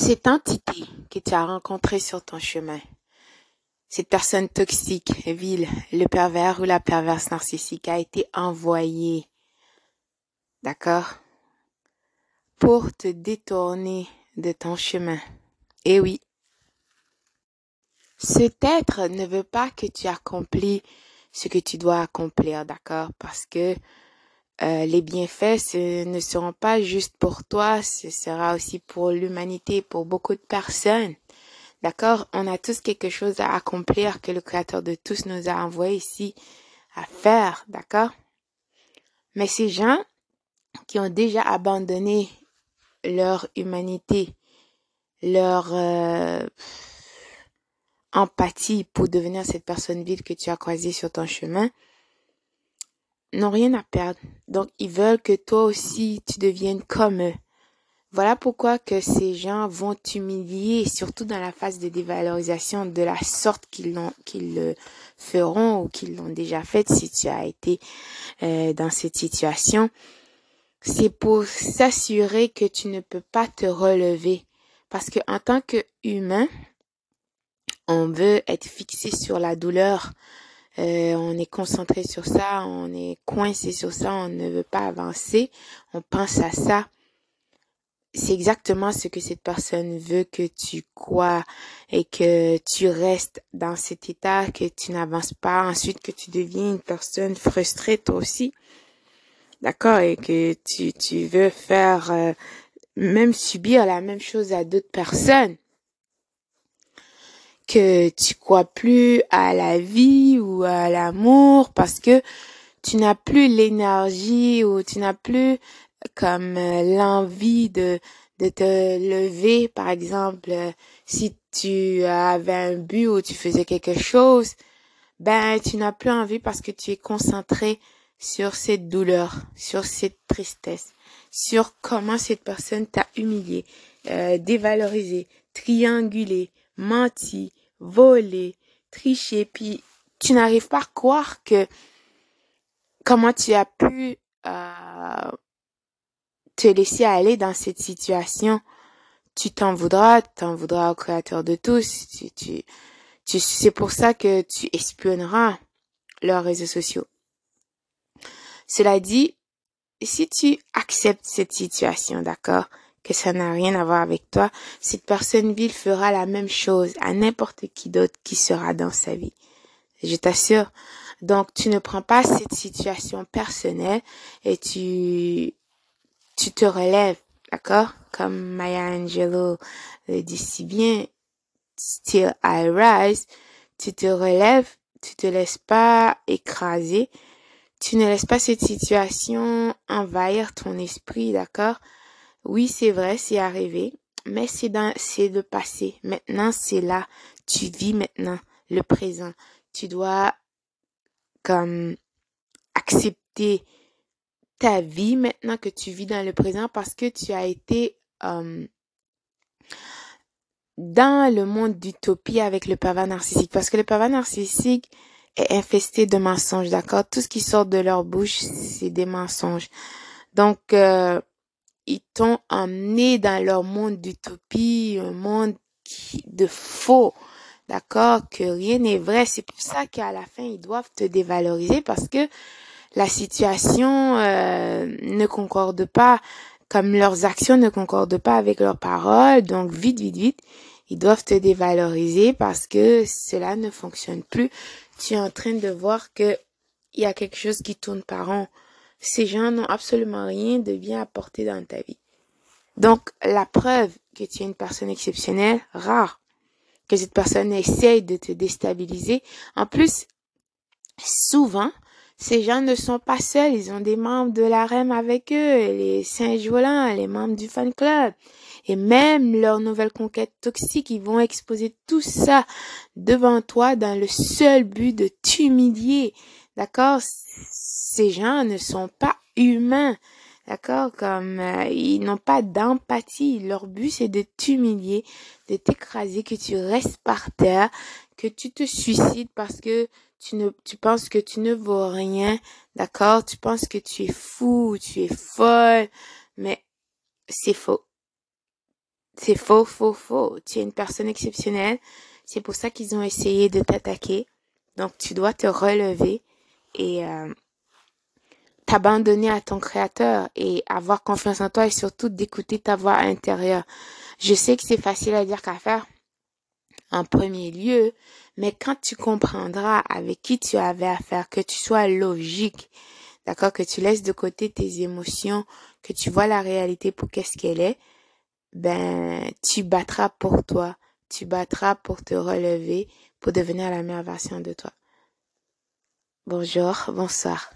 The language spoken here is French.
Cette entité que tu as rencontrée sur ton chemin, cette personne toxique, vile, le pervers ou la perverse narcissique a été envoyée, d'accord, pour te détourner de ton chemin. Eh oui. Cet être ne veut pas que tu accomplis ce que tu dois accomplir, d'accord, parce que euh, les bienfaits ce ne seront pas juste pour toi, ce sera aussi pour l'humanité, pour beaucoup de personnes. D'accord? On a tous quelque chose à accomplir que le Créateur de tous nous a envoyé ici à faire, d'accord? Mais ces gens qui ont déjà abandonné leur humanité, leur euh, empathie pour devenir cette personne vide que tu as croisée sur ton chemin, n'ont rien à perdre. Donc, ils veulent que toi aussi, tu deviennes comme eux. Voilà pourquoi que ces gens vont t'humilier, surtout dans la phase de dévalorisation, de la sorte qu'ils l'ont, qu'ils le feront ou qu'ils l'ont déjà fait si tu as été euh, dans cette situation. C'est pour s'assurer que tu ne peux pas te relever. Parce que en tant qu'humain, on veut être fixé sur la douleur, euh, on est concentré sur ça, on est coincé sur ça, on ne veut pas avancer, on pense à ça. C'est exactement ce que cette personne veut que tu crois et que tu restes dans cet état, que tu n'avances pas, ensuite que tu deviens une personne frustrée toi aussi. D'accord? Et que tu, tu veux faire, euh, même subir la même chose à d'autres personnes que tu crois plus à la vie ou à l'amour parce que tu n'as plus l'énergie ou tu n'as plus comme euh, l'envie de de te lever. Par exemple si tu avais un but ou tu faisais quelque chose ben tu n'as plus envie parce que tu es concentré sur cette douleur sur cette tristesse sur comment cette personne t'a humilié euh, dévalorisé triangulé menti voler, tricher, puis tu n'arrives pas à croire que comment tu as pu euh, te laisser aller dans cette situation. Tu t'en voudras, tu t'en voudras au créateur de tous. Tu, tu, tu, c'est pour ça que tu espionneras leurs réseaux sociaux. Cela dit, si tu acceptes cette situation, d'accord, que ça n'a rien à voir avec toi, cette personne vile fera la même chose à n'importe qui d'autre qui sera dans sa vie. Je t'assure. Donc, tu ne prends pas cette situation personnelle et tu, tu te relèves, d'accord? Comme Maya Angelou le dit si bien, still I rise, tu te relèves, tu te laisses pas écraser, tu ne laisses pas cette situation envahir ton esprit, d'accord? Oui, c'est vrai, c'est arrivé, mais c'est dans, c'est le passé. Maintenant, c'est là. Tu vis maintenant le présent. Tu dois, comme, accepter ta vie maintenant que tu vis dans le présent parce que tu as été, euh, dans le monde d'utopie avec le pervers narcissique. Parce que le pervers narcissique est infesté de mensonges, d'accord? Tout ce qui sort de leur bouche, c'est des mensonges. Donc, euh, ils t'ont emmené dans leur monde d'utopie, un monde de faux. D'accord? Que rien n'est vrai. C'est pour ça qu'à la fin, ils doivent te dévaloriser parce que la situation euh, ne concorde pas, comme leurs actions ne concordent pas avec leurs paroles. Donc, vite, vite, vite, ils doivent te dévaloriser parce que cela ne fonctionne plus. Tu es en train de voir que il y a quelque chose qui tourne par rond ces gens n'ont absolument rien de bien apporté dans ta vie. Donc, la preuve que tu es une personne exceptionnelle, rare, que cette personne essaye de te déstabiliser. En plus, souvent, ces gens ne sont pas seuls, ils ont des membres de la REM avec eux, les Saint-Jolin, les membres du fan club. Et même leur nouvelle conquête toxique, ils vont exposer tout ça devant toi dans le seul but de t'humilier. D'accord? Ces gens ne sont pas humains. D'accord? Comme euh, ils n'ont pas d'empathie. Leur but, c'est de t'humilier, de t'écraser, que tu restes par terre, que tu te suicides parce que tu ne, tu penses que tu ne vaux rien. D'accord? Tu penses que tu es fou, tu es folle. Mais c'est faux. C'est faux, faux, faux. Tu es une personne exceptionnelle. C'est pour ça qu'ils ont essayé de t'attaquer. Donc tu dois te relever et euh, t'abandonner à ton créateur et avoir confiance en toi et surtout d'écouter ta voix intérieure. Je sais que c'est facile à dire qu'à faire en premier lieu, mais quand tu comprendras avec qui tu avais affaire, que tu sois logique, d'accord, que tu laisses de côté tes émotions, que tu vois la réalité pour qu'est-ce qu'elle est, ben, tu battras pour toi, tu battras pour te relever, pour devenir la meilleure version de toi. Bonjour, bonsoir.